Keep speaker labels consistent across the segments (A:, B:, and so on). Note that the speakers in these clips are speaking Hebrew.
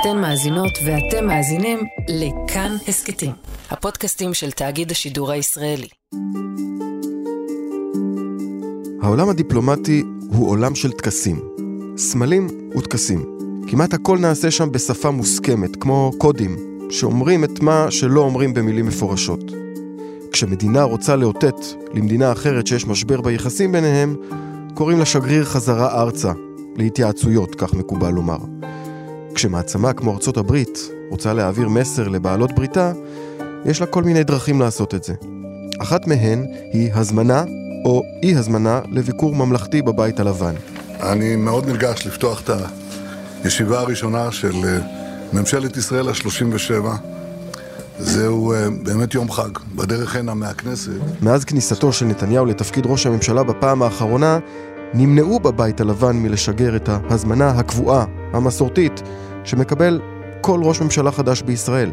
A: אתן מאזינות ואתם מאזינים לכאן הסכתים, הפודקאסטים של תאגיד השידור הישראלי.
B: העולם הדיפלומטי הוא עולם של טקסים. סמלים וטקסים. כמעט הכל נעשה שם בשפה מוסכמת, כמו קודים, שאומרים את מה שלא אומרים במילים מפורשות. כשמדינה רוצה לאותת למדינה אחרת שיש משבר ביחסים ביניהם, קוראים לשגריר חזרה ארצה, להתייעצויות, כך מקובל לומר. כשמעצמה כמו ארצות הברית רוצה להעביר מסר לבעלות בריתה, יש לה כל מיני דרכים לעשות את זה. אחת מהן היא הזמנה או אי הזמנה לביקור ממלכתי בבית הלבן.
C: אני מאוד נרגש לפתוח את הישיבה הראשונה של אה, ממשלת ישראל ה-37. זהו אה, באמת יום חג, בדרך הנה מהכנסת.
B: מאז כניסתו של נתניהו לתפקיד ראש הממשלה בפעם האחרונה, נמנעו בבית הלבן מלשגר את ההזמנה הקבועה, המסורתית, שמקבל כל ראש ממשלה חדש בישראל.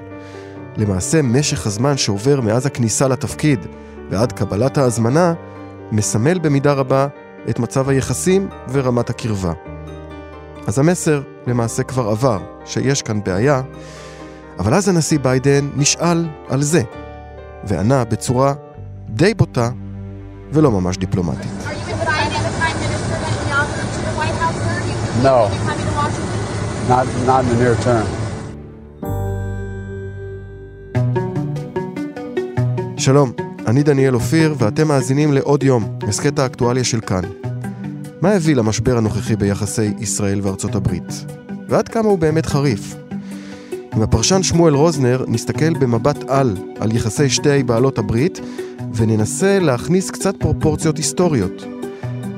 B: למעשה, משך הזמן שעובר מאז הכניסה לתפקיד ועד קבלת ההזמנה, מסמל במידה רבה את מצב היחסים ורמת הקרבה. אז המסר למעשה כבר עבר, שיש כאן בעיה, אבל אז הנשיא ביידן נשאל על זה, וענה בצורה די בוטה ולא ממש דיפלומטית.
D: No. Not, not in the near term.
B: שלום, אני דניאל אופיר ואתם מאזינים לעוד יום, הסכת האקטואליה של כאן. מה הביא למשבר הנוכחי ביחסי ישראל וארצות הברית? ועד כמה הוא באמת חריף? עם הפרשן שמואל רוזנר נסתכל במבט על על יחסי שתי בעלות הברית וננסה להכניס קצת פרופורציות היסטוריות.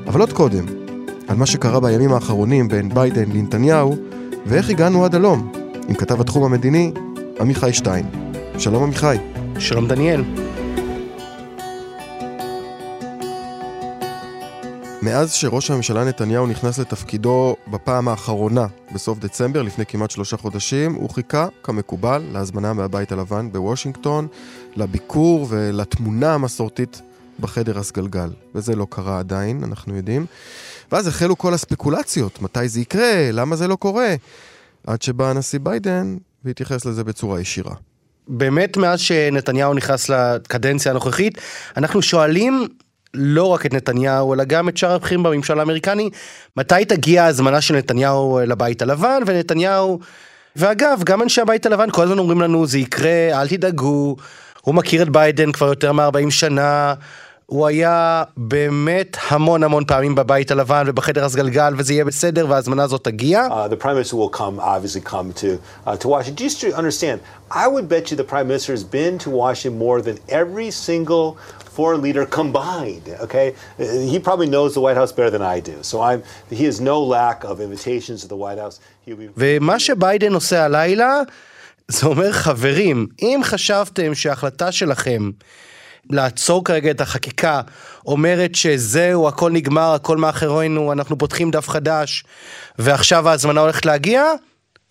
B: אבל עוד קודם, על מה שקרה בימים האחרונים בין ביידן לנתניהו ואיך הגענו עד הלום, עם כתב התחום המדיני עמיחי שטיין. שלום עמיחי.
E: שלום דניאל.
B: מאז שראש הממשלה נתניהו נכנס לתפקידו בפעם האחרונה בסוף דצמבר, לפני כמעט שלושה חודשים, הוא חיכה, כמקובל, להזמנה מהבית הלבן בוושינגטון, לביקור ולתמונה המסורתית בחדר הסגלגל. וזה לא קרה עדיין, אנחנו יודעים. ואז החלו כל הספקולציות, מתי זה יקרה, למה זה לא קורה, עד שבא הנשיא ביידן והתייחס לזה בצורה ישירה.
E: באמת מאז שנתניהו נכנס לקדנציה הנוכחית, אנחנו שואלים לא רק את נתניהו, אלא גם את שאר הבכירים בממשל האמריקני, מתי תגיע ההזמנה של נתניהו לבית הלבן, ונתניהו, ואגב, גם אנשי הבית הלבן כל הזמן אומרים לנו, זה יקרה, אל תדאגו, הוא מכיר את ביידן כבר יותר מ-40 שנה, הוא היה באמת המון המון פעמים בבית הלבן ובחדר הסגלגל וזה יהיה בסדר וההזמנה הזאת תגיע.
F: Uh, the prime minister will come, obviously come to, uh, to Washington. Just to understand, I would bet you the prime minister has been to Washington more than every single foreign leader combined. Okay, he probably knows the White House better than I do. So I'm, he has no lack of invitations to the White House. Be...
E: ומה שביידן עושה הלילה, זה אומר חברים, אם חשבתם שההחלטה שלכם לעצור כרגע את החקיקה אומרת שזהו הכל נגמר הכל מאחורינו אנחנו פותחים דף חדש ועכשיו ההזמנה הולכת להגיע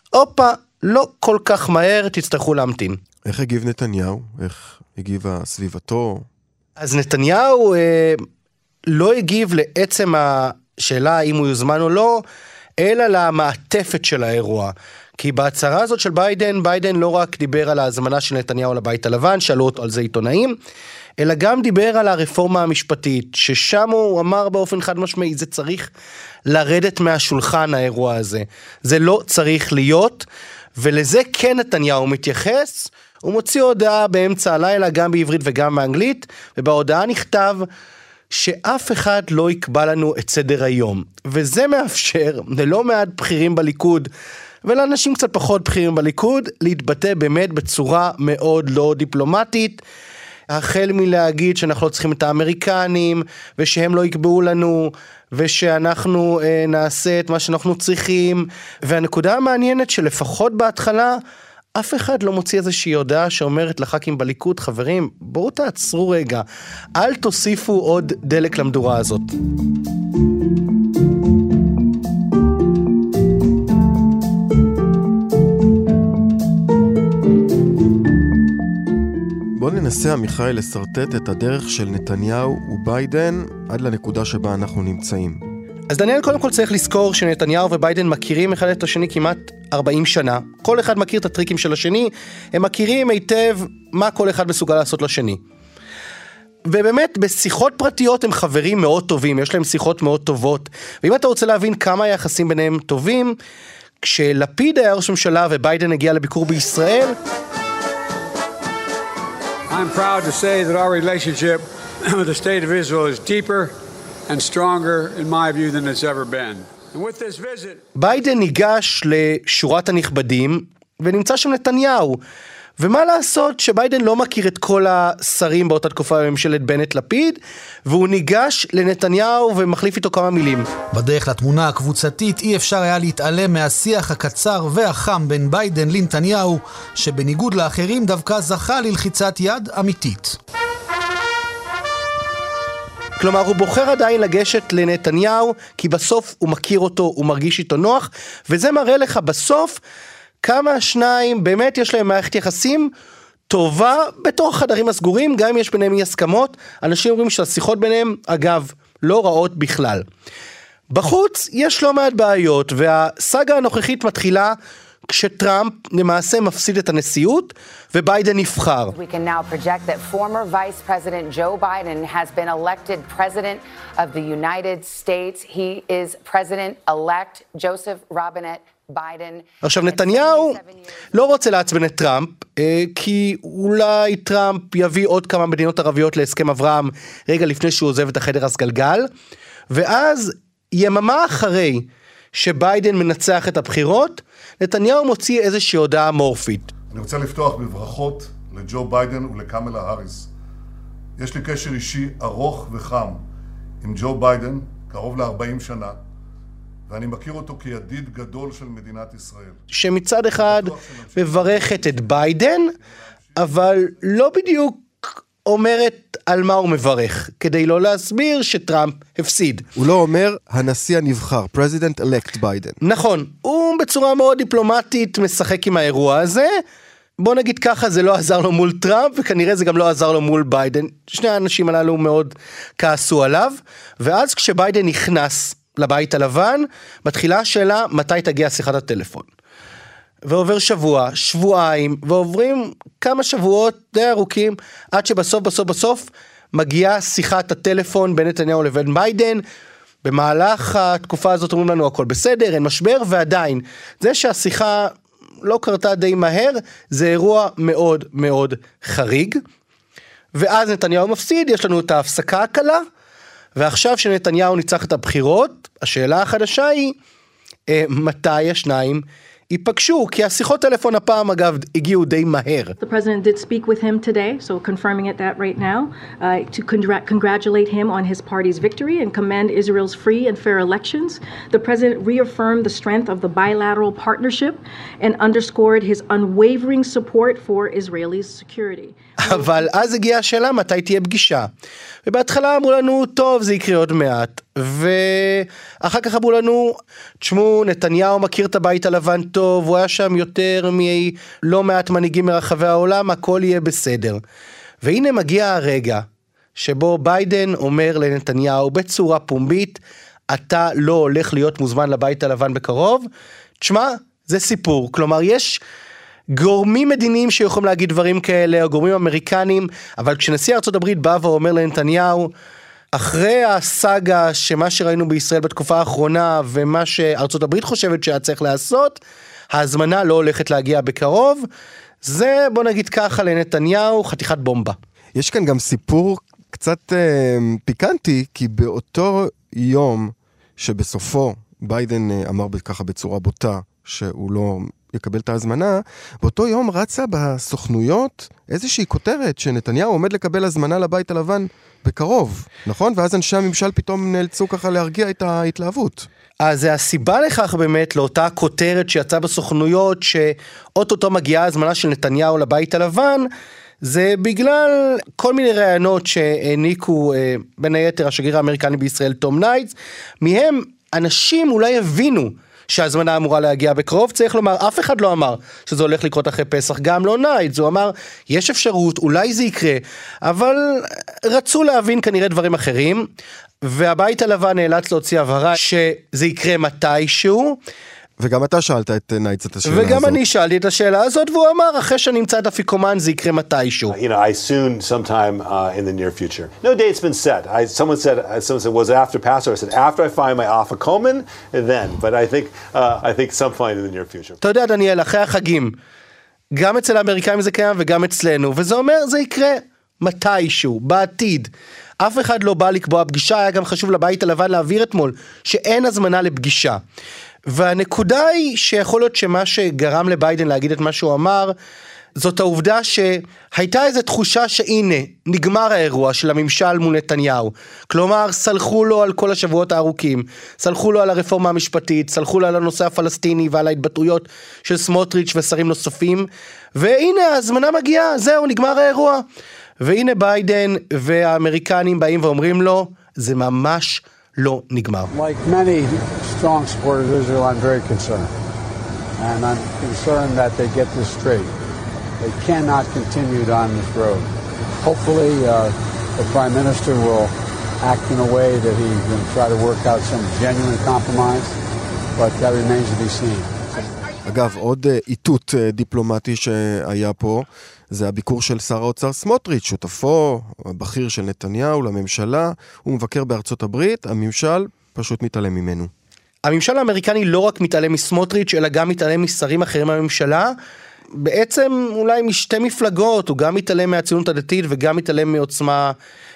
E: הופה לא כל כך מהר תצטרכו להמתין.
B: איך הגיב נתניהו? איך הגיבה סביבתו?
E: אז נתניהו אה, לא הגיב לעצם השאלה אם הוא יוזמן או לא, אלא למעטפת של האירוע. כי בהצהרה הזאת של ביידן, ביידן לא רק דיבר על ההזמנה של נתניהו לבית הלבן, שאלו אותו על זה עיתונאים, אלא גם דיבר על הרפורמה המשפטית, ששם הוא אמר באופן חד משמעי, זה צריך לרדת מהשולחן האירוע הזה. זה לא צריך להיות, ולזה כן נתניהו מתייחס. הוא מוציא הודעה באמצע הלילה, גם בעברית וגם באנגלית, ובהודעה נכתב שאף אחד לא יקבע לנו את סדר היום. וזה מאפשר ללא מעט בכירים בליכוד, ולאנשים קצת פחות בכירים בליכוד, להתבטא באמת בצורה מאוד לא דיפלומטית. החל מלהגיד שאנחנו לא צריכים את האמריקנים, ושהם לא יקבעו לנו, ושאנחנו אה, נעשה את מה שאנחנו צריכים. והנקודה המעניינת שלפחות בהתחלה, אף אחד לא מוציא איזושהי הודעה שאומרת לח"כים בליכוד, חברים, בואו תעצרו רגע, אל תוסיפו עוד דלק למדורה הזאת.
B: ננסה, עמיחי, לשרטט את הדרך של נתניהו וביידן עד לנקודה שבה אנחנו נמצאים.
E: אז דניאל קודם כל צריך לזכור שנתניהו וביידן מכירים אחד את השני כמעט 40 שנה, כל אחד מכיר את הטריקים של השני, הם מכירים היטב מה כל אחד מסוגל לעשות לשני. ובאמת, בשיחות פרטיות הם חברים מאוד טובים, יש להם שיחות מאוד טובות. ואם אתה רוצה להבין כמה היחסים ביניהם טובים, כשלפיד היה ראש ממשלה וביידן הגיע לביקור בישראל,
G: I'm proud to say that our relationship with the state of Israel is deeper and stronger, in my view, than it's ever been.
E: ביידן ניגש לשורת הנכבדים, ונמצא שם נתניהו. ומה לעשות שביידן לא מכיר את כל השרים באותה תקופה בממשלת בנט-לפיד, והוא ניגש לנתניהו ומחליף איתו כמה מילים.
H: בדרך לתמונה הקבוצתית אי אפשר היה להתעלם מהשיח הקצר והחם בין ביידן לנתניהו, שבניגוד לאחרים דווקא זכה ללחיצת יד אמיתית.
E: כלומר, הוא בוחר עדיין לגשת לנתניהו, כי בסוף הוא מכיר אותו, הוא מרגיש איתו נוח, וזה מראה לך בסוף כמה השניים באמת יש להם מערכת יחסים טובה בתוך החדרים הסגורים, גם אם יש ביניהם אי הסכמות. אנשים אומרים שהשיחות ביניהם, אגב, לא רעות בכלל. בחוץ יש לא מעט בעיות, והסאגה הנוכחית מתחילה כשטראמפ למעשה מפסיד את הנשיאות וביידן נבחר. עכשיו נתניהו לא רוצה לעצבן את טראמפ, אה, כי אולי טראמפ יביא עוד כמה מדינות ערביות להסכם אברהם רגע לפני שהוא עוזב את החדר הסגלגל, ואז יממה אחרי שביידן מנצח את הבחירות, נתניהו מוציא איזושהי הודעה אמורפית.
C: אני רוצה לפתוח בברכות לג'ו ביידן ולקמלה האריס. יש לי קשר אישי ארוך וחם עם ג'ו ביידן, קרוב ל-40 שנה, ואני מכיר אותו כידיד גדול של מדינת ישראל.
E: שמצד אחד מברכת את ביידן, אבל לא בדיוק אומרת על מה הוא מברך, כדי לא להסביר שטראמפ הפסיד.
B: הוא לא אומר הנשיא הנבחר, president elect ביידן.
E: נכון, הוא בצורה מאוד דיפלומטית משחק עם האירוע הזה. בוא נגיד ככה, זה לא עזר לו מול טראמפ, וכנראה זה גם לא עזר לו מול ביידן. שני האנשים הללו מאוד כעסו עליו, ואז כשביידן נכנס לבית הלבן, מתחילה השאלה מתי תגיע שיחת הטלפון. ועובר שבוע, שבועיים, ועוברים כמה שבועות די ארוכים, עד שבסוף בסוף בסוף מגיעה שיחת הטלפון בין נתניהו לבין ביידן. במהלך התקופה הזאת אומרים לנו הכל בסדר, אין משבר, ועדיין, זה שהשיחה לא קרתה די מהר, זה אירוע מאוד מאוד חריג. ואז נתניהו מפסיד, יש לנו את ההפסקה הקלה, ועכשיו שנתניהו ניצח את הבחירות, השאלה החדשה היא, אה, מתי השניים ייפגשו? כי השיחות טלפון הפעם אגב הגיעו די מהר.
I: The president did speak with him today, so confirming it that right now, uh, to congr- congratulate him on his party's victory and commend Israel's free and fair elections. The president reaffirmed the strength of the bilateral partnership and underscored his unwavering support for Israelis' security.
E: אבל אז הגיעה השאלה מתי תהיה פגישה. ובהתחלה אמרו לנו, טוב, זה יקרה עוד מעט. ואחר כך אמרו לנו, תשמעו, נתניהו מכיר את הבית הלבן טוב, הוא היה שם יותר מלא מעט מנהיגים מרחבי העולם, הכל יהיה בסדר. והנה מגיע הרגע שבו ביידן אומר לנתניהו בצורה פומבית, אתה לא הולך להיות מוזמן לבית הלבן בקרוב. תשמע, זה סיפור. כלומר, יש גורמים מדיניים שיכולים להגיד דברים כאלה, או גורמים אמריקנים, אבל כשנשיא ארה"ב בא ואומר לנתניהו, אחרי הסאגה שמה שראינו בישראל בתקופה האחרונה ומה שארצות הברית חושבת שהיה צריך לעשות, ההזמנה לא הולכת להגיע בקרוב. זה בוא נגיד ככה לנתניהו חתיכת בומבה.
B: יש כאן גם סיפור קצת אה, פיקנטי, כי באותו יום שבסופו ביידן אה, אמר ככה בצורה בוטה שהוא לא יקבל את ההזמנה, באותו יום רצה בסוכנויות איזושהי כותרת שנתניהו עומד לקבל הזמנה לבית הלבן בקרוב, נכון? ואז אנשי הממשל פתאום נאלצו ככה להרגיע את ההתלהבות.
E: אז הסיבה לכך באמת, לאותה כותרת שיצאה בסוכנויות, שאו-טו-טו מגיעה הזמנה של נתניהו לבית הלבן, זה בגלל כל מיני ראיונות שהעניקו אה, בין היתר השגריר האמריקני בישראל תום ניידס, מהם אנשים אולי הבינו שההזמנה אמורה להגיע בקרוב, צריך לומר, אף אחד לא אמר שזה הולך לקרות אחרי פסח, גם לא ניידס, הוא אמר, יש אפשרות, אולי זה יקרה, אבל רצו להבין כנראה דברים אחרים, והבית הלבן נאלץ להוציא הבהרה שזה יקרה מתישהו.
B: וגם אתה שאלת את ניידס את השאלה הזאת.
E: וגם אני שאלתי את השאלה הזאת, והוא אמר, אחרי שנמצא את אפיקומן זה יקרה מתישהו.
F: You know, I soon, sometime uh, in the near future. No date's been set. I, someone said, uh, someone said, was it after Passover? I said, after I find my afikoman, then. But I think, uh, I think some point in the near future.
E: אתה יודע, דניאל, אחרי החגים, גם אצל האמריקאים זה קיים וגם אצלנו, וזה אומר, זה יקרה מתישהו, בעתיד. אף אחד לא בא לקבוע פגישה, היה גם חשוב לבית הלבן להעביר אתמול, שאין הזמנה לפגישה. והנקודה היא שיכול להיות שמה שגרם לביידן להגיד את מה שהוא אמר, זאת העובדה שהייתה איזו תחושה שהנה, נגמר האירוע של הממשל מול נתניהו. כלומר, סלחו לו על כל השבועות הארוכים, סלחו לו על הרפורמה המשפטית, סלחו לו על הנושא הפלסטיני ועל ההתבטאויות של סמוטריץ' ושרים נוספים, והנה ההזמנה מגיעה, זהו, נגמר האירוע. והנה ביידן והאמריקנים באים ואומרים לו, זה ממש לא נגמר.
D: Like many strong supporters of Israel, I'm very concerned. And I'm concerned that they get this straight. They cannot continue down this road. Hopefully, uh, the Prime Minister will act in a way that going to try to work out some genuine compromise, but that remains to be seen.
B: אגב, עוד אה, איתות אה, דיפלומטי שהיה פה, זה הביקור של שר האוצר סמוטריץ', שותפו הבכיר של נתניהו לממשלה, הוא מבקר בארצות הברית, הממשל פשוט מתעלם ממנו.
E: הממשל האמריקני לא רק מתעלם מסמוטריץ', אלא גם מתעלם משרים אחרים בממשלה. בעצם אולי משתי מפלגות, הוא גם מתעלם מהציונות הדתית וגם מתעלם מעוצמה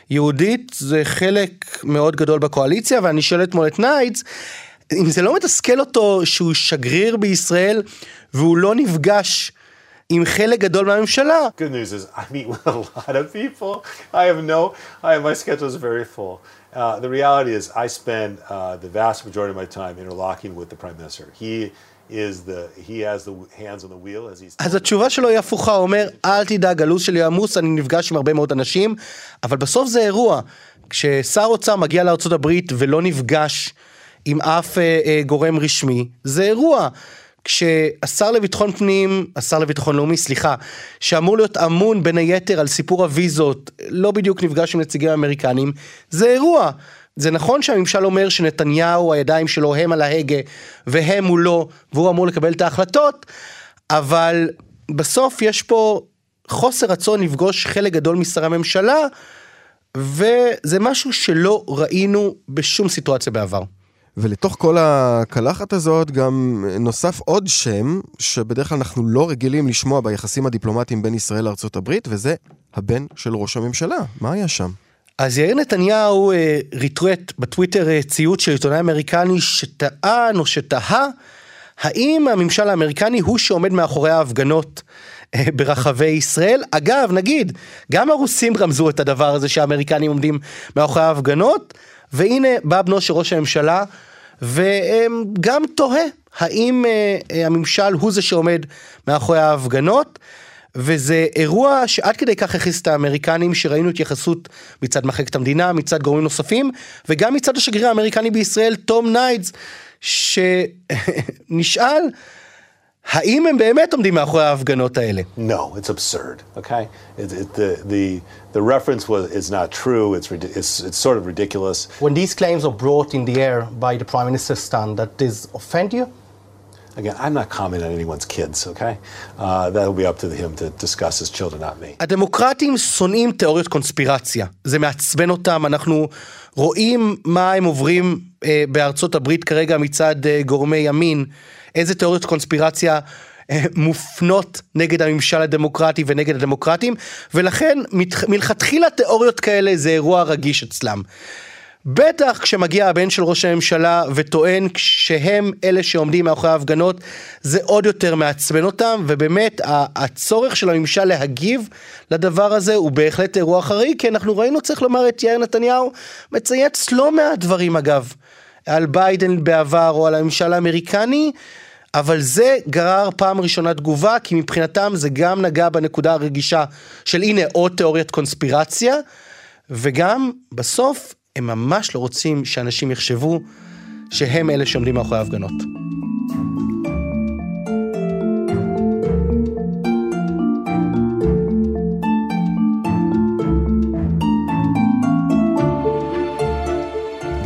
E: יהודית, זה חלק מאוד גדול בקואליציה, ואני שואל אתמול את ניידס, אם זה לא מתסכל אותו שהוא שגריר בישראל והוא לא נפגש עם חלק גדול מהממשלה.
F: Good news is I meet with a lot of people. I have no, I have, my schedule is very full. Uh, the reality is I spend uh, the vast majority of my time interlocking with the Prime Minister. He is the, he has the hands on the wheel as he's...
E: אז התשובה שלו היא הפוכה, הוא אומר, אל תדאג, הלו"ז שלי עמוס, אני נפגש עם הרבה מאוד אנשים, אבל בסוף זה אירוע. כששר אוצר מגיע לארה"ב ולא נפגש עם אף אה, אה, גורם רשמי, זה אירוע. כשהשר לביטחון פנים, השר לביטחון לאומי, סליחה, שאמור להיות אמון בין היתר על סיפור הוויזות, לא בדיוק נפגש עם נציגים האמריקנים, זה אירוע. זה נכון שהממשל אומר שנתניהו, הידיים שלו הם על ההגה והם הוא לא, והוא אמור לקבל את ההחלטות, אבל בסוף יש פה חוסר רצון לפגוש חלק גדול משרי הממשלה, וזה משהו שלא ראינו בשום סיטואציה בעבר.
B: ולתוך כל הקלחת הזאת גם נוסף עוד שם, שבדרך כלל אנחנו לא רגילים לשמוע ביחסים הדיפלומטיים בין ישראל לארה"ב, וזה הבן של ראש הממשלה. מה היה שם?
E: אז יאיר נתניהו אה, ריטואט בטוויטר אה, ציוץ של עיתונאי אמריקני שטען או שתהה האם הממשל האמריקני הוא שעומד מאחורי ההפגנות אה, ברחבי ישראל. אגב, נגיד, גם הרוסים רמזו את הדבר הזה שהאמריקנים עומדים מאחורי ההפגנות, והנה בא בנו של ראש הממשלה, וגם תוהה האם הממשל הוא זה שעומד מאחורי ההפגנות. וזה אירוע שעד כדי כך הכניס את האמריקנים שראינו התייחסות מצד מחלקת המדינה, מצד גורמים נוספים, וגם מצד השגריר האמריקני בישראל, תום ניידס, שנשאל האם הם באמת עומדים מאחורי ההפגנות האלה?
F: No, it's absurd, okay? It, it, the, the, the reference was, is not true, it's, it's, it's sort of ridiculous.
E: When these claims are brought in the air by the Prime Minister's stand, that this offend you?
F: Again, I'm not commenting on anyone's kids, okay? Uh, that'll be up to him to discuss his children, not me.
E: הדמוקרטים שונאים תיאוריות קונספירציה. זה מעצבן אותם, אנחנו רואים מה הם עוברים אה, בארצות הברית כרגע מצד אה, גורמי ימין, איזה תיאוריות קונספירציה אה, מופנות נגד הממשל הדמוקרטי ונגד הדמוקרטים, ולכן מלכתחילה תיאוריות כאלה זה אירוע רגיש אצלם. בטח כשמגיע הבן של ראש הממשלה וטוען שהם אלה שעומדים מאחורי ההפגנות, זה עוד יותר מעצבן אותם, ובאמת הצורך של הממשל להגיב לדבר הזה הוא בהחלט אירוע חריג, כי אנחנו ראינו, צריך לומר, את יאיר נתניהו מצייץ לא מעט דברים אגב, על ביידן בעבר או על הממשל האמריקני. אבל זה גרר פעם ראשונה תגובה, כי מבחינתם זה גם נגע בנקודה הרגישה של הנה עוד תיאוריית קונספירציה, וגם בסוף הם ממש לא רוצים שאנשים יחשבו שהם אלה שעומדים מאחורי ההפגנות.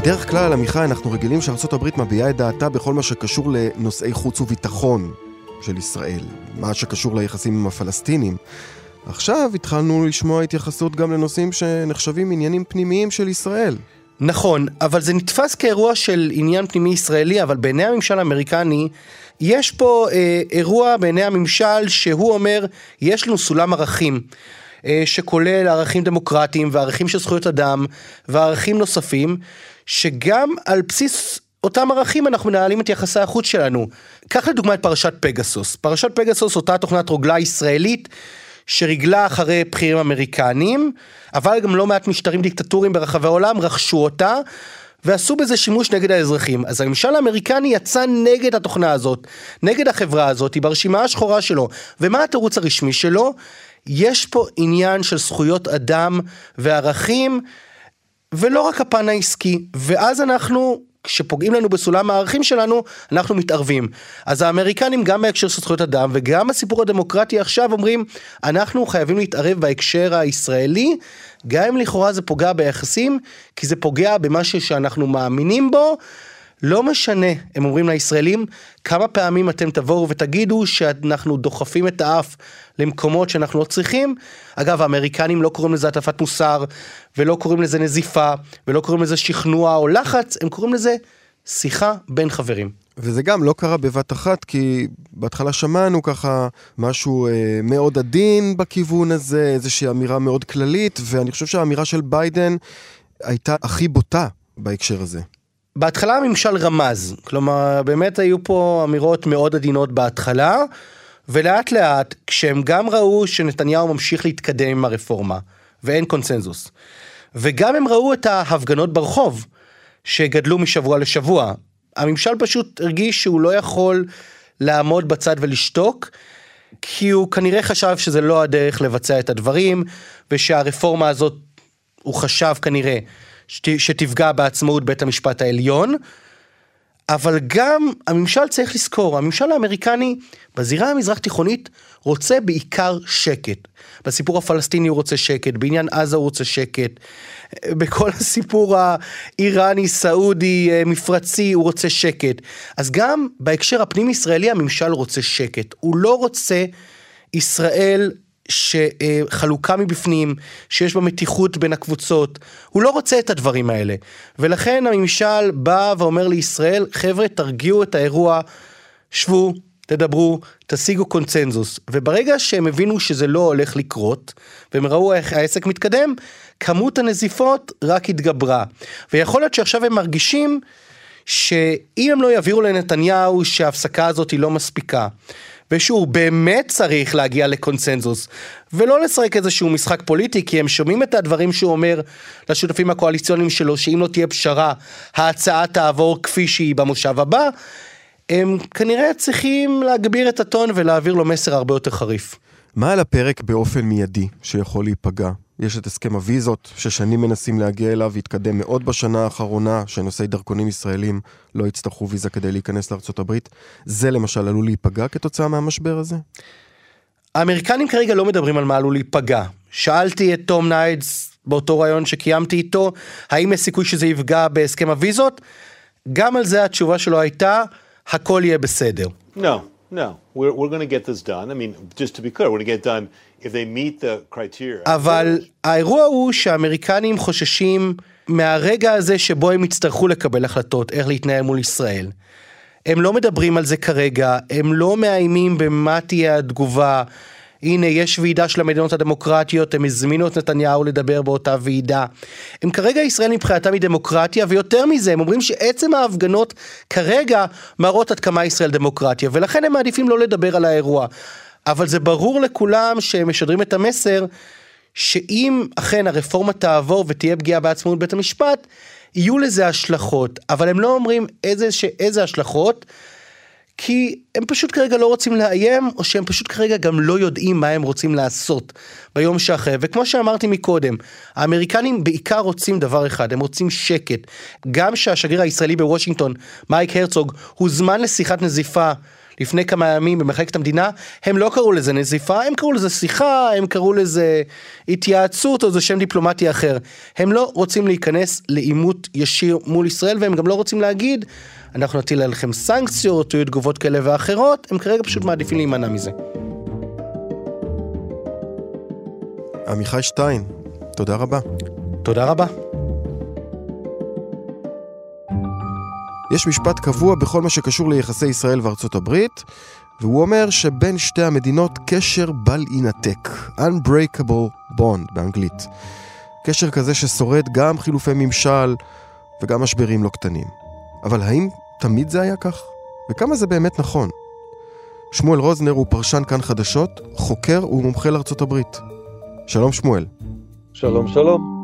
B: בדרך כלל, עמיחי, אנחנו רגילים שארה"ב מביעה את דעתה בכל מה שקשור לנושאי חוץ וביטחון של ישראל, מה שקשור ליחסים עם הפלסטינים. עכשיו התחלנו לשמוע התייחסות גם לנושאים שנחשבים עניינים פנימיים של ישראל.
E: נכון, אבל זה נתפס כאירוע של עניין פנימי ישראלי, אבל בעיני הממשל האמריקני, יש פה אה, אירוע בעיני הממשל שהוא אומר, יש לנו סולם ערכים. אה, שכולל ערכים דמוקרטיים וערכים של זכויות אדם וערכים נוספים, שגם על בסיס אותם ערכים אנחנו מנהלים את יחסי החוץ שלנו. קח לדוגמה את פרשת פגסוס. פרשת פגסוס אותה תוכנת רוגלה ישראלית שריגלה אחרי בכירים אמריקנים, אבל גם לא מעט משטרים דיקטטוריים ברחבי העולם רכשו אותה. ועשו בזה שימוש נגד האזרחים. אז הממשל האמריקני יצא נגד התוכנה הזאת, נגד החברה הזאת, ברשימה השחורה שלו. ומה התירוץ הרשמי שלו? יש פה עניין של זכויות אדם וערכים, ולא רק הפן העסקי. ואז אנחנו כשפוגעים לנו בסולם הערכים שלנו, אנחנו מתערבים. אז האמריקנים גם בהקשר של זכויות אדם וגם הסיפור הדמוקרטי עכשיו אומרים, אנחנו חייבים להתערב בהקשר הישראלי, גם אם לכאורה זה פוגע ביחסים, כי זה פוגע במשהו שאנחנו מאמינים בו. לא משנה, הם אומרים לישראלים, כמה פעמים אתם תבואו ותגידו שאנחנו דוחפים את האף למקומות שאנחנו לא צריכים. אגב, האמריקנים לא קוראים לזה הטפת מוסר, ולא קוראים לזה נזיפה, ולא קוראים לזה שכנוע או לחץ, הם קוראים לזה שיחה בין חברים.
B: וזה גם לא קרה בבת אחת, כי בהתחלה שמענו ככה משהו אה, מאוד עדין בכיוון הזה, איזושהי אמירה מאוד כללית, ואני חושב שהאמירה של ביידן הייתה הכי בוטה בהקשר הזה.
E: בהתחלה הממשל רמז, כלומר באמת היו פה אמירות מאוד עדינות בהתחלה, ולאט לאט כשהם גם ראו שנתניהו ממשיך להתקדם עם הרפורמה, ואין קונצנזוס, וגם הם ראו את ההפגנות ברחוב, שגדלו משבוע לשבוע, הממשל פשוט הרגיש שהוא לא יכול לעמוד בצד ולשתוק, כי הוא כנראה חשב שזה לא הדרך לבצע את הדברים, ושהרפורמה הזאת, הוא חשב כנראה, שתפגע בעצמאות בית המשפט העליון, אבל גם הממשל צריך לזכור, הממשל האמריקני בזירה המזרח תיכונית רוצה בעיקר שקט. בסיפור הפלסטיני הוא רוצה שקט, בעניין עזה הוא רוצה שקט, בכל הסיפור האיראני, סעודי, מפרצי, הוא רוצה שקט. אז גם בהקשר הפנים ישראלי הממשל רוצה שקט. הוא לא רוצה ישראל שחלוקה מבפנים, שיש בה מתיחות בין הקבוצות, הוא לא רוצה את הדברים האלה. ולכן הממשל בא ואומר לישראל, חבר'ה, תרגיעו את האירוע, שבו, תדברו, תשיגו קונצנזוס. וברגע שהם הבינו שזה לא הולך לקרות, והם ראו איך העסק מתקדם, כמות הנזיפות רק התגברה. ויכול להיות שעכשיו הם מרגישים שאם הם לא יעבירו לנתניהו שההפסקה הזאת היא לא מספיקה, ושהוא באמת צריך להגיע לקונסנזוס, ולא לשחק איזשהו משחק פוליטי, כי הם שומעים את הדברים שהוא אומר לשותפים הקואליציוניים שלו, שאם לא תהיה פשרה, ההצעה תעבור כפי שהיא במושב הבא, הם כנראה צריכים להגביר את הטון ולהעביר לו מסר הרבה יותר חריף.
B: מה על הפרק באופן מיידי שיכול להיפגע? יש את הסכם הוויזות, ששנים מנסים להגיע אליו, והתקדם מאוד בשנה האחרונה, שנושאי דרכונים ישראלים לא יצטרכו ויזה כדי להיכנס לארצות הברית. זה למשל עלול להיפגע כתוצאה מהמשבר הזה?
E: האמריקנים כרגע לא מדברים על מה עלול להיפגע. שאלתי את תום ניידס באותו ראיון שקיימתי איתו, האם יש סיכוי שזה יפגע בהסכם הוויזות? גם על זה התשובה שלו הייתה, הכל יהיה בסדר.
F: No, no, we're, we're going to get this done. I mean, just to be clear, we're going to get done
E: אבל האירוע הוא שהאמריקנים חוששים מהרגע הזה שבו הם יצטרכו לקבל החלטות איך להתנהל מול ישראל. הם לא מדברים על זה כרגע, הם לא מאיימים במה תהיה התגובה. הנה, יש ועידה של המדינות הדמוקרטיות, הם הזמינו את נתניהו לדבר באותה ועידה. הם כרגע, ישראל מבחינתם היא דמוקרטיה, ויותר מזה, הם אומרים שעצם ההפגנות כרגע מראות עד כמה ישראל דמוקרטיה, ולכן הם מעדיפים לא לדבר על האירוע. אבל זה ברור לכולם שהם משדרים את המסר שאם אכן הרפורמה תעבור ותהיה פגיעה בעצמאות בית המשפט, יהיו לזה השלכות, אבל הם לא אומרים איזה, איזה השלכות, כי הם פשוט כרגע לא רוצים לאיים, או שהם פשוט כרגע גם לא יודעים מה הם רוצים לעשות ביום שאחרי. וכמו שאמרתי מקודם, האמריקנים בעיקר רוצים דבר אחד, הם רוצים שקט. גם שהשגריר הישראלי בוושינגטון, מייק הרצוג, הוזמן לשיחת נזיפה לפני כמה ימים במחלקת המדינה, הם לא קראו לזה נזיפה, הם קראו לזה שיחה, הם קראו לזה התייעצות או זה שם דיפלומטי אחר. הם לא רוצים להיכנס לעימות ישיר מול ישראל והם גם לא רוצים להגיד, אנחנו נטיל עליכם סנקציות יהיו תגובות כאלה ואחרות, הם כרגע פשוט מעדיפים להימנע מזה.
B: עמיחי שטיין, תודה רבה.
E: תודה רבה.
B: יש משפט קבוע בכל מה שקשור ליחסי ישראל וארצות הברית, והוא אומר שבין שתי המדינות קשר בל יינתק, Unbreakable Bond באנגלית. קשר כזה ששורד גם חילופי ממשל וגם משברים לא קטנים. אבל האם תמיד זה היה כך? וכמה זה באמת נכון? שמואל רוזנר הוא פרשן כאן חדשות, חוקר ומומחה לארצות הברית. שלום שמואל.
J: שלום שלום.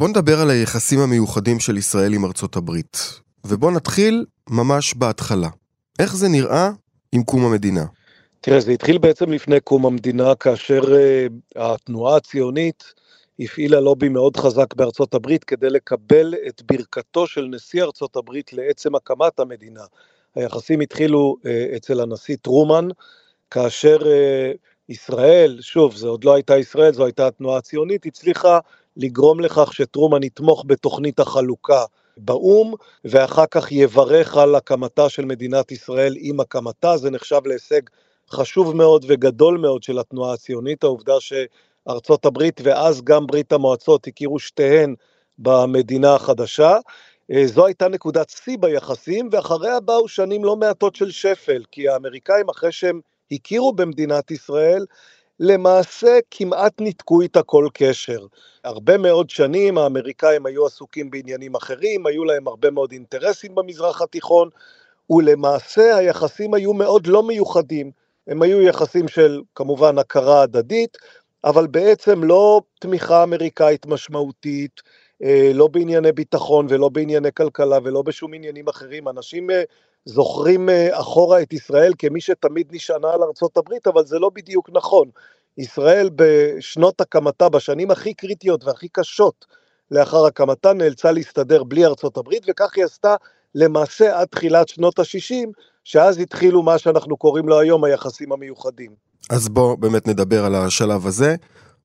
B: בוא נדבר על היחסים המיוחדים של ישראל עם ארצות הברית. ובוא נתחיל ממש בהתחלה. איך זה נראה עם קום המדינה?
J: תראה, זה התחיל בעצם לפני קום המדינה, כאשר uh, התנועה הציונית הפעילה לובי מאוד חזק בארצות הברית כדי לקבל את ברכתו של נשיא ארצות הברית לעצם הקמת המדינה. היחסים התחילו uh, אצל הנשיא טרומן, כאשר uh, ישראל, שוב, זו עוד לא הייתה ישראל, זו הייתה התנועה הציונית, הצליחה לגרום לכך שטרומן יתמוך בתוכנית החלוקה באו"ם, ואחר כך יברך על הקמתה של מדינת ישראל עם הקמתה, זה נחשב להישג חשוב מאוד וגדול מאוד של התנועה הציונית, העובדה שארצות הברית ואז גם ברית המועצות הכירו שתיהן במדינה החדשה. אה, זו הייתה נקודת שיא ביחסים, ואחריה באו שנים לא מעטות של שפל, כי האמריקאים אחרי שהם הכירו במדינת ישראל, למעשה כמעט ניתקו איתה כל קשר. הרבה מאוד שנים האמריקאים היו עסוקים בעניינים אחרים, היו להם הרבה מאוד אינטרסים במזרח התיכון, ולמעשה היחסים היו מאוד לא מיוחדים. הם היו יחסים של כמובן הכרה הדדית, אבל בעצם לא תמיכה אמריקאית משמעותית, אה, לא בענייני ביטחון ולא בענייני כלכלה ולא בשום עניינים אחרים. אנשים אה, זוכרים אה, אחורה את ישראל כמי שתמיד נשענה על ארצות הברית, אבל זה לא בדיוק נכון. ישראל בשנות הקמתה, בשנים הכי קריטיות והכי קשות לאחר הקמתה, נאלצה להסתדר בלי ארצות הברית, וכך היא עשתה למעשה עד תחילת שנות ה-60, שאז התחילו מה שאנחנו קוראים לו היום היחסים המיוחדים.
B: אז בואו באמת נדבר על השלב הזה.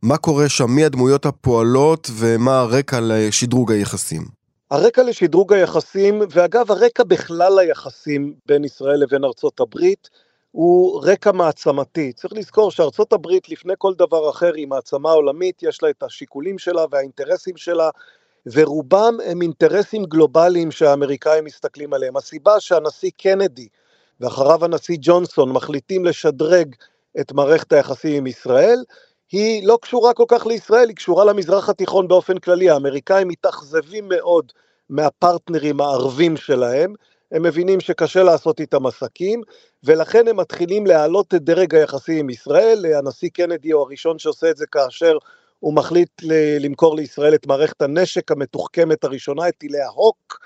B: מה קורה שם, מי הדמויות הפועלות ומה הרקע לשדרוג היחסים?
J: הרקע לשדרוג היחסים, ואגב הרקע בכלל היחסים בין ישראל לבין ארצות הברית, הוא רקע מעצמתי. צריך לזכור שארצות הברית לפני כל דבר אחר היא מעצמה עולמית, יש לה את השיקולים שלה והאינטרסים שלה, ורובם הם אינטרסים גלובליים שהאמריקאים מסתכלים עליהם. הסיבה שהנשיא קנדי ואחריו הנשיא ג'ונסון מחליטים לשדרג את מערכת היחסים עם ישראל, היא לא קשורה כל כך לישראל, היא קשורה למזרח התיכון באופן כללי. האמריקאים מתאכזבים מאוד מהפרטנרים הערבים שלהם, הם מבינים שקשה לעשות איתם עסקים, ולכן הם מתחילים להעלות את דרג היחסים עם ישראל. הנשיא קנדי הוא הראשון שעושה את זה כאשר הוא מחליט למכור לישראל את מערכת הנשק המתוחכמת הראשונה, את טילי ההוק,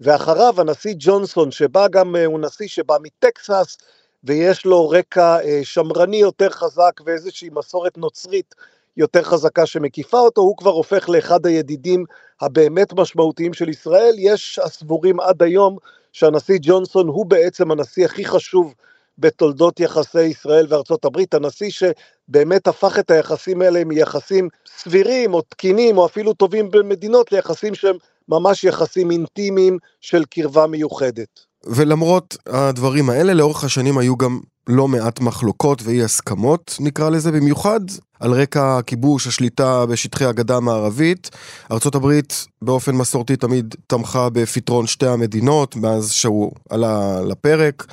J: ואחריו הנשיא ג'ונסון, שבא גם, הוא נשיא שבא מטקסס, ויש לו רקע אה, שמרני יותר חזק ואיזושהי מסורת נוצרית יותר חזקה שמקיפה אותו, הוא כבר הופך לאחד הידידים הבאמת משמעותיים של ישראל. יש הסבורים עד היום שהנשיא ג'ונסון הוא בעצם הנשיא הכי חשוב בתולדות יחסי ישראל וארצות הברית, הנשיא שבאמת הפך את היחסים האלה מיחסים סבירים או תקינים או אפילו טובים בין מדינות ליחסים שהם ממש יחסים אינטימיים של קרבה מיוחדת.
B: ולמרות הדברים האלה, לאורך השנים היו גם לא מעט מחלוקות ואי הסכמות, נקרא לזה, במיוחד על רקע הכיבוש, השליטה בשטחי הגדה המערבית. ארה"ב באופן מסורתי תמיד תמכה בפתרון שתי המדינות, מאז שהוא עלה לפרק,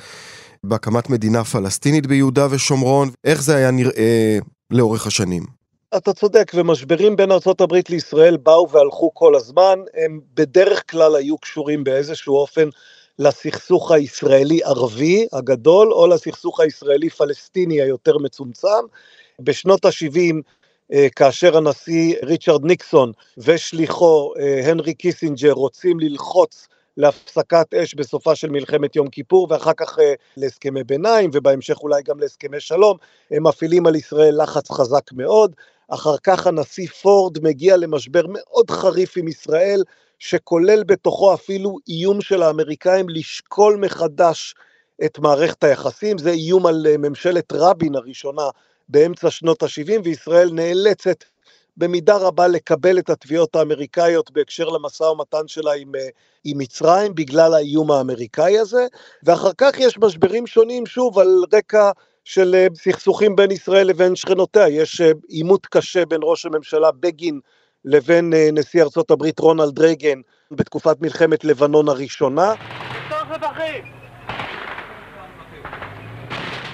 B: בהקמת מדינה פלסטינית ביהודה ושומרון. איך זה היה נראה לאורך השנים?
J: אתה צודק, ומשברים בין ארה"ב לישראל באו והלכו כל הזמן, הם בדרך כלל היו קשורים באיזשהו אופן לסכסוך הישראלי-ערבי הגדול, או לסכסוך הישראלי-פלסטיני היותר מצומצם. בשנות ה-70, אה, כאשר הנשיא ריצ'רד ניקסון ושליחו אה, הנרי קיסינג'ר רוצים ללחוץ להפסקת אש בסופה של מלחמת יום כיפור ואחר כך אה, להסכמי ביניים ובהמשך אולי גם להסכמי שלום, הם מפעילים על ישראל לחץ חזק מאוד, אחר כך הנשיא פורד מגיע למשבר מאוד חריף עם ישראל, שכולל בתוכו אפילו איום של האמריקאים לשקול מחדש את מערכת היחסים, זה איום על אה, ממשלת רבין הראשונה באמצע שנות ה-70, וישראל נאלצת במידה רבה לקבל את התביעות האמריקאיות בהקשר למשא ומתן שלה עם, אה, עם מצרים בגלל האיום האמריקאי הזה, ואחר כך יש משברים שונים שוב על רקע של אה, סכסוכים בין ישראל לבין שכנותיה, יש עימות קשה בין ראש הממשלה בגין לבין נשיא ארצות הברית רונלד רייגן בתקופת מלחמת לבנון הראשונה.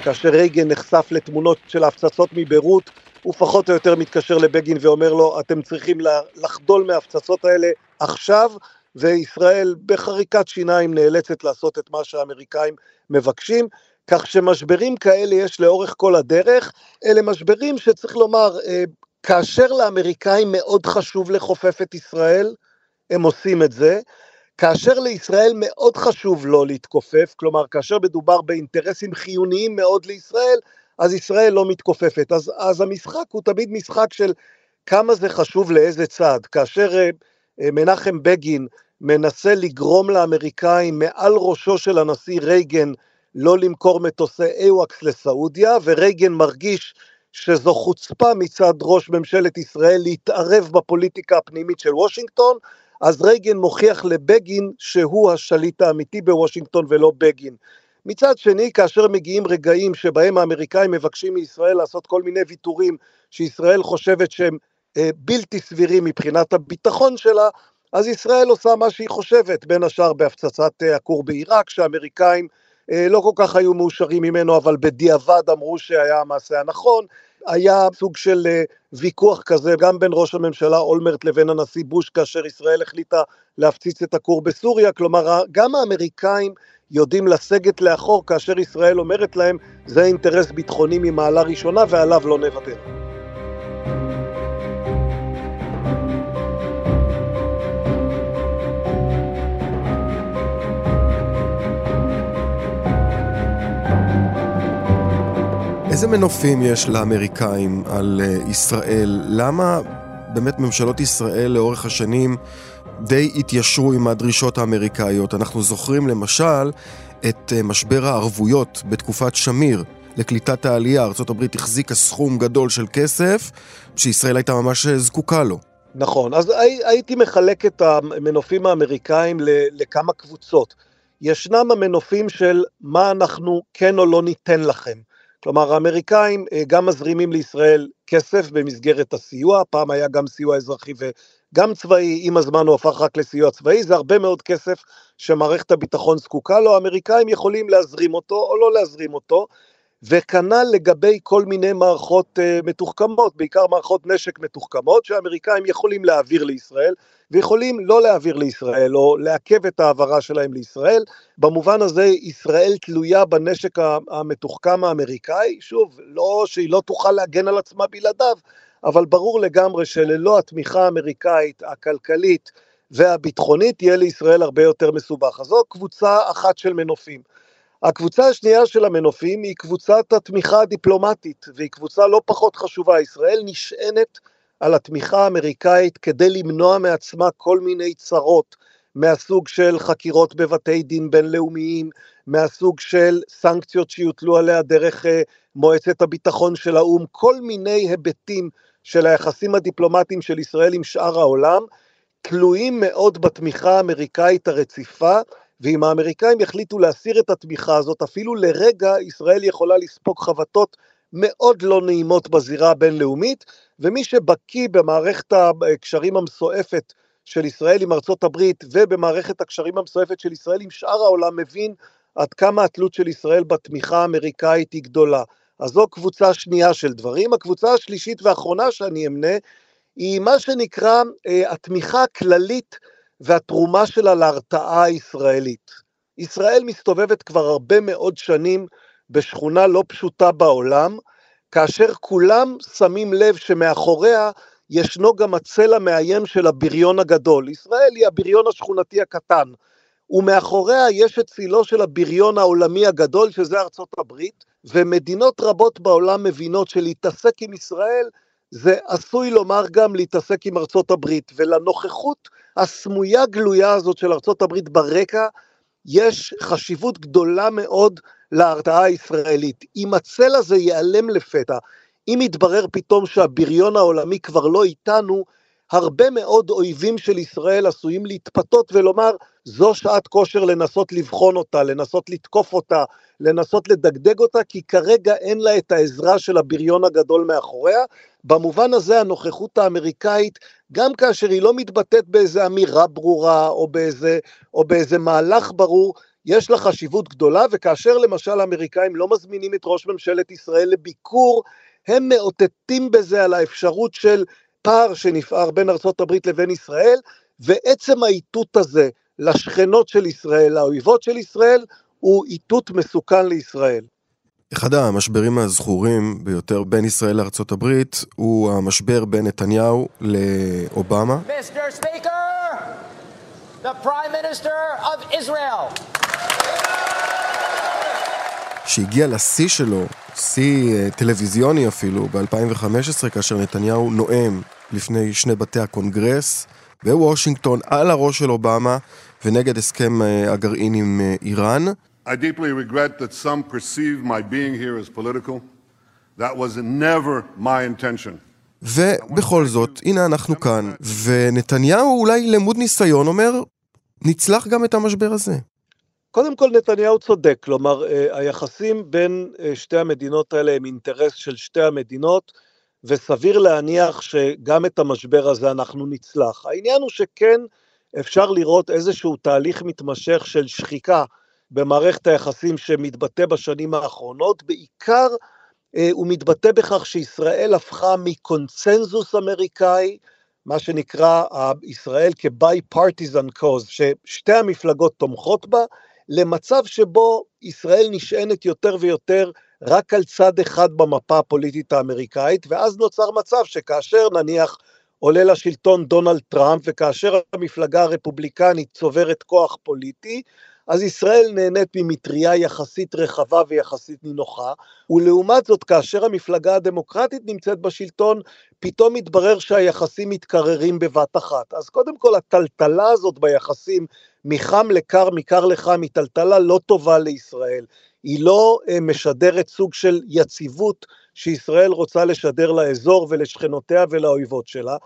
J: כאשר רייגן נחשף לתמונות של ההפצצות מביירות הוא פחות או יותר מתקשר לבגין ואומר לו, אתם צריכים לחדול מההפצצות האלה עכשיו, וישראל בחריקת שיניים נאלצת לעשות את מה שהאמריקאים מבקשים, כך שמשברים כאלה יש לאורך כל הדרך, אלה משברים שצריך לומר, אה, כאשר לאמריקאים מאוד חשוב לחופף את ישראל, הם עושים את זה, כאשר לישראל מאוד חשוב לא להתכופף, כלומר כאשר מדובר באינטרסים חיוניים מאוד לישראל, אז ישראל לא מתכופפת. אז, אז המשחק הוא תמיד משחק של כמה זה חשוב לאיזה צד. כאשר אה, אה, מנחם בגין מנסה לגרום לאמריקאים מעל ראשו של הנשיא רייגן לא למכור מטוסי איוואקס לסעודיה, ורייגן מרגיש שזו חוצפה מצד ראש ממשלת ישראל להתערב בפוליטיקה הפנימית של וושינגטון, אז רייגן מוכיח לבגין שהוא השליט האמיתי בוושינגטון ולא בגין. מצד שני, כאשר מגיעים רגעים שבהם האמריקאים מבקשים מישראל לעשות כל מיני ויתורים שישראל חושבת שהם אה, בלתי סבירים מבחינת הביטחון שלה, אז ישראל עושה מה שהיא חושבת, בין השאר בהפצצת אה, הכור בעיראק, שהאמריקאים אה, לא כל כך היו מאושרים ממנו, אבל בדיעבד אמרו שהיה המעשה הנכון. היה סוג של אה, ויכוח כזה גם בין ראש הממשלה אולמרט לבין הנשיא בוש, כאשר ישראל החליטה להפציץ את הכור בסוריה, כלומר גם האמריקאים יודעים לסגת לאחור כאשר ישראל אומרת להם זה אינטרס ביטחוני ממעלה ראשונה ועליו לא נוותר.
B: איזה מנופים יש לאמריקאים על אה, ישראל? למה באמת ממשלות ישראל לאורך השנים די התיישרו עם הדרישות האמריקאיות. אנחנו זוכרים למשל את אה, משבר הערבויות בתקופת שמיר לקליטת העלייה. ארה"ב החזיקה סכום גדול של כסף שישראל הייתה ממש אה, זקוקה לו.
J: נכון, אז הייתי מחלק את המנופים האמריקאים לכמה קבוצות. ישנם המנופים של מה אנחנו כן או לא ניתן לכם. כלומר, האמריקאים אה, גם מזרימים לישראל כסף במסגרת הסיוע, פעם היה גם סיוע אזרחי וגם צבאי, עם הזמן הוא הפך רק לסיוע צבאי, זה הרבה מאוד כסף שמערכת הביטחון זקוקה לו, האמריקאים יכולים להזרים אותו או לא להזרים אותו, וכנ"ל לגבי כל מיני מערכות uh, מתוחכמות, בעיקר מערכות נשק מתוחכמות, שהאמריקאים יכולים להעביר לישראל, ויכולים לא להעביר לישראל, או לעכב את ההעברה שלהם לישראל. במובן הזה, ישראל תלויה בנשק המתוחכם האמריקאי, שוב, לא שהיא לא תוכל להגן על עצמה בלעדיו, אבל ברור לגמרי שללא התמיכה האמריקאית, הכלכלית והביטחונית, יהיה לישראל הרבה יותר מסובך. אז זו קבוצה אחת של מנופים. הקבוצה השנייה של המנופים היא קבוצת התמיכה הדיפלומטית, והיא קבוצה לא פחות חשובה. ישראל נשענת על התמיכה האמריקאית כדי למנוע מעצמה כל מיני צרות, מהסוג של חקירות בבתי דין בינלאומיים, מהסוג של סנקציות שיוטלו עליה דרך uh, מועצת הביטחון של האו"ם, כל מיני היבטים של היחסים הדיפלומטיים של ישראל עם שאר העולם, תלויים מאוד בתמיכה האמריקאית הרציפה, ואם האמריקאים יחליטו להסיר את התמיכה הזאת, אפילו לרגע ישראל יכולה לספוג חבטות מאוד לא נעימות בזירה הבינלאומית, ומי שבקיא במערכת הקשרים המסועפת של ישראל עם ארצות הברית ובמערכת הקשרים המסועפת של ישראל עם שאר העולם מבין עד כמה התלות של ישראל בתמיכה האמריקאית היא גדולה. אז זו קבוצה שנייה של דברים. הקבוצה השלישית והאחרונה שאני אמנה היא מה שנקרא אה, התמיכה הכללית והתרומה שלה להרתעה הישראלית. ישראל מסתובבת כבר הרבה מאוד שנים בשכונה לא פשוטה בעולם, כאשר כולם שמים לב שמאחוריה ישנו גם הצל המאיים של הבריון הגדול. ישראל היא הבריון השכונתי הקטן, ומאחוריה יש את צילו של הבריון העולמי הגדול, שזה ארצות הברית, ומדינות רבות בעולם מבינות שלהתעסק עם ישראל זה עשוי לומר גם להתעסק עם ארצות הברית, ולנוכחות הסמויה גלויה הזאת של הברית ברקע, יש חשיבות גדולה מאוד להרתעה הישראלית. אם הצל הזה ייעלם לפתע, אם יתברר פתאום שהבריון העולמי כבר לא איתנו, הרבה מאוד אויבים של ישראל עשויים להתפתות ולומר, זו שעת כושר לנסות לבחון אותה, לנסות לתקוף אותה, לנסות לדגדג אותה, כי כרגע אין לה את העזרה של הבריון הגדול מאחוריה. במובן הזה הנוכחות האמריקאית, גם כאשר היא לא מתבטאת באיזה אמירה ברורה או באיזה, או באיזה מהלך ברור, יש לה חשיבות גדולה, וכאשר למשל האמריקאים לא מזמינים את ראש ממשלת ישראל לביקור, הם מאותתים בזה על האפשרות של פער שנפער בין הברית לבין ישראל, ועצם האיתות הזה לשכנות של ישראל, לאויבות של ישראל, הוא איתות מסוכן לישראל.
B: אחד המשברים הזכורים ביותר בין ישראל לארצות הברית הוא המשבר בין נתניהו לאובמה. שהגיע לשיא שלו, שיא אה, טלוויזיוני אפילו, ב-2015, כאשר נתניהו נואם לפני שני בתי הקונגרס בוושינגטון על הראש של אובמה ונגד הסכם אה, הגרעין עם אה, איראן. I deeply regret that some perceive my being here as political. That was never my intention. ובכל זאת, הנה אנחנו כאן, ונתניהו אולי למוד ניסיון אומר, נצלח גם את המשבר הזה.
J: קודם כל נתניהו צודק, כלומר אה, היחסים בין אה, שתי המדינות האלה הם אינטרס של שתי המדינות, וסביר להניח שגם את המשבר הזה אנחנו נצלח. העניין הוא שכן אפשר לראות איזשהו תהליך מתמשך של שחיקה במערכת היחסים שמתבטא בשנים האחרונות, בעיקר אה, הוא מתבטא בכך שישראל הפכה מקונצנזוס אמריקאי, מה שנקרא ישראל כ-by-partisan cause, ששתי המפלגות תומכות בה, למצב שבו ישראל נשענת יותר ויותר רק על צד אחד במפה הפוליטית האמריקאית, ואז נוצר מצב שכאשר נניח עולה לשלטון דונלד טראמפ, וכאשר המפלגה הרפובליקנית צוברת כוח פוליטי, אז ישראל נהנית ממטריה יחסית רחבה ויחסית נינוחה, ולעומת זאת כאשר המפלגה הדמוקרטית נמצאת בשלטון, פתאום מתברר שהיחסים מתקררים בבת אחת. אז קודם כל הטלטלה הזאת ביחסים מחם לקר, מקר לחם, היא טלטלה לא טובה לישראל. היא לא אה, משדרת סוג של יציבות שישראל רוצה לשדר לאזור ולשכנותיה ולאויבות שלה.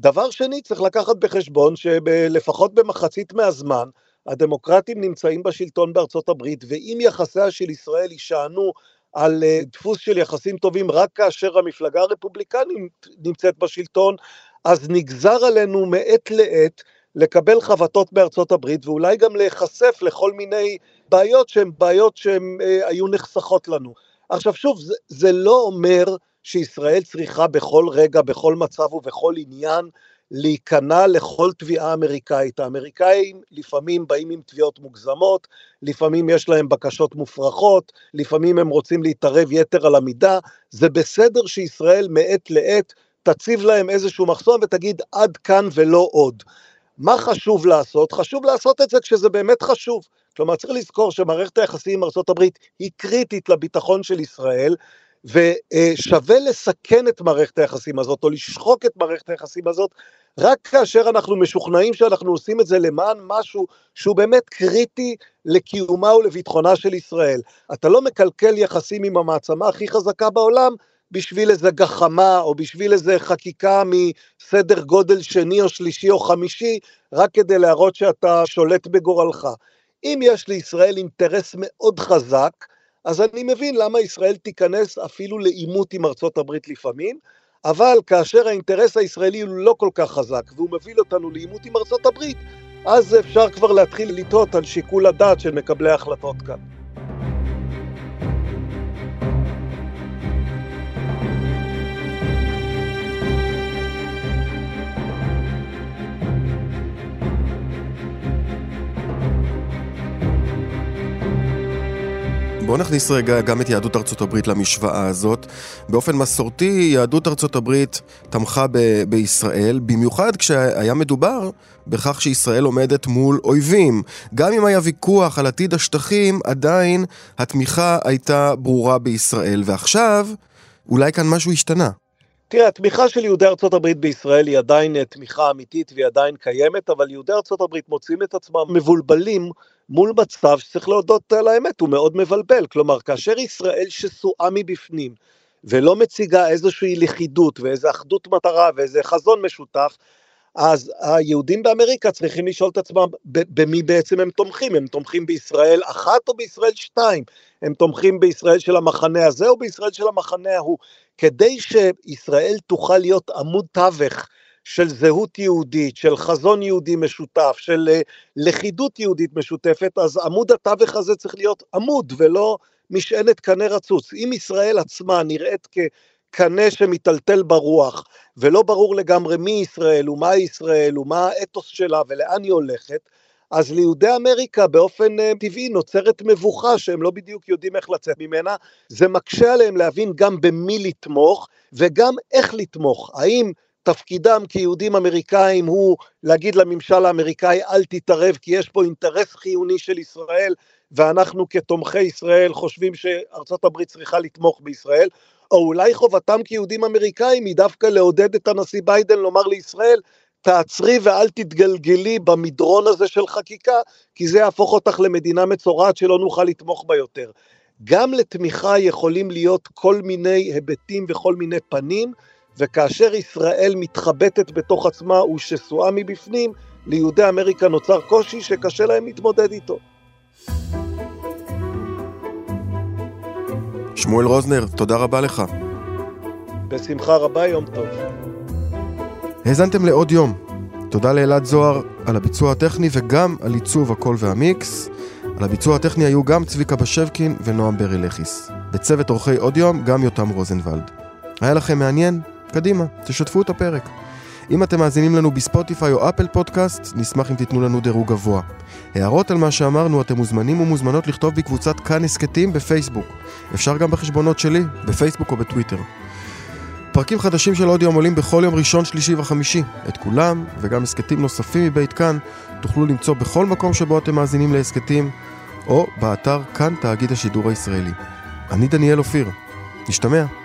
J: דבר שני, צריך לקחת בחשבון שלפחות במחצית מהזמן, הדמוקרטים נמצאים בשלטון בארצות הברית, ואם יחסיה של ישראל יישענו על uh, דפוס של יחסים טובים רק כאשר המפלגה הרפובליקנית נמצאת בשלטון, אז נגזר עלינו מעת לעת לקבל חבטות בארצות הברית ואולי גם להיחשף לכל מיני בעיות שהן בעיות שהן uh, היו נחסכות לנו. עכשיו שוב, זה, זה לא אומר שישראל צריכה בכל רגע, בכל מצב ובכל עניין להיכנע לכל תביעה אמריקאית. האמריקאים לפעמים באים עם תביעות מוגזמות, לפעמים יש להם בקשות מופרכות, לפעמים הם רוצים להתערב יתר על המידה, זה בסדר שישראל מעת לעת תציב להם איזשהו מחסום ותגיד עד כאן ולא עוד. מה חשוב לעשות? חשוב לעשות את זה כשזה באמת חשוב. כלומר, צריך לזכור שמערכת היחסים עם ארה"ב היא קריטית לביטחון של ישראל, ושווה לסכן את מערכת היחסים הזאת, או לשחוק את מערכת היחסים הזאת, רק כאשר אנחנו משוכנעים שאנחנו עושים את זה למען משהו שהוא באמת קריטי לקיומה ולביטחונה של ישראל. אתה לא מקלקל יחסים עם המעצמה הכי חזקה בעולם בשביל איזה גחמה או בשביל איזה חקיקה מסדר גודל שני או שלישי או חמישי, רק כדי להראות שאתה שולט בגורלך. אם יש לישראל אינטרס מאוד חזק, אז אני מבין למה ישראל תיכנס אפילו לעימות עם ארצות הברית לפעמים, אבל כאשר האינטרס הישראלי הוא לא כל כך חזק והוא מביא אותנו לעימות עם ארצות הברית, אז אפשר כבר להתחיל לטעות על שיקול הדעת של מקבלי ההחלטות כאן.
B: בואו נכניס רגע גם את יהדות ארצות הברית למשוואה הזאת. באופן מסורתי, יהדות ארצות הברית תמכה ב- בישראל, במיוחד כשהיה מדובר בכך שישראל עומדת מול אויבים. גם אם היה ויכוח על עתיד השטחים, עדיין התמיכה הייתה ברורה בישראל. ועכשיו, אולי כאן משהו השתנה.
J: תראה, התמיכה של יהודי ארצות הברית בישראל היא עדיין תמיכה אמיתית והיא עדיין קיימת, אבל יהודי ארצות הברית מוצאים את עצמם מבולבלים מול מצב שצריך להודות על האמת, הוא מאוד מבלבל. כלומר, כאשר ישראל שסועה מבפנים, ולא מציגה איזושהי לכידות ואיזו אחדות מטרה ואיזה חזון משותף, אז היהודים באמריקה צריכים לשאול את עצמם במי בעצם הם תומכים, הם תומכים בישראל אחת או בישראל שתיים, הם תומכים בישראל של המחנה הזה או בישראל של המחנה ההוא, כדי שישראל תוכל להיות עמוד תווך של זהות יהודית, של חזון יהודי משותף, של אה, לכידות יהודית משותפת, אז עמוד התווך הזה צריך להיות עמוד ולא משענת קנה רצוץ. אם ישראל עצמה נראית כקנה שמיטלטל ברוח, ולא ברור לגמרי מי ישראל ומה ישראל ומה האתוס שלה ולאן היא הולכת, אז ליהודי אמריקה באופן uh, טבעי נוצרת מבוכה שהם לא בדיוק יודעים איך לצאת ממנה, זה מקשה עליהם להבין גם במי לתמוך וגם איך לתמוך, האם תפקידם כיהודים אמריקאים הוא להגיד לממשל האמריקאי אל תתערב כי יש פה אינטרס חיוני של ישראל ואנחנו כתומכי ישראל חושבים שארצות הברית צריכה לתמוך בישראל, או אולי חובתם כיהודים אמריקאים היא דווקא לעודד את הנשיא ביידן לומר לישראל תעצרי ואל תתגלגלי במדרון הזה של חקיקה, כי זה יהפוך אותך למדינה מצורעת שלא נוכל לתמוך בה יותר. גם לתמיכה יכולים להיות כל מיני היבטים וכל מיני פנים, וכאשר ישראל מתחבטת בתוך עצמה ושסועה מבפנים, ליהודי אמריקה נוצר קושי שקשה להם להתמודד איתו.
B: שמואל רוזנר, תודה רבה לך.
J: בשמחה רבה, יום טוב.
B: האזנתם לעוד יום. תודה לאלעד זוהר על הביצוע הטכני וגם על עיצוב הקול והמיקס. על הביצוע הטכני היו גם צביקה בשבקין ונועם ברי לכיס. בצוות אורחי עוד יום, גם יותם רוזנבלד. היה לכם מעניין? קדימה, תשתפו את הפרק. אם אתם מאזינים לנו בספוטיפיי או אפל פודקאסט, נשמח אם תיתנו לנו דירוג גבוה. הערות על מה שאמרנו אתם מוזמנים ומוזמנות לכתוב בקבוצת כאן הסכתים בפייסבוק. אפשר גם בחשבונות שלי, בפייסבוק או בטוויטר. פרקים חדשים של אודיו עולים בכל יום ראשון, שלישי וחמישי. את כולם, וגם הסכתים נוספים מבית כאן, תוכלו למצוא בכל מקום שבו אתם מאזינים להסכתים, או באתר כאן תאגיד השידור הישראלי. אני דניאל אופיר. נשתמע.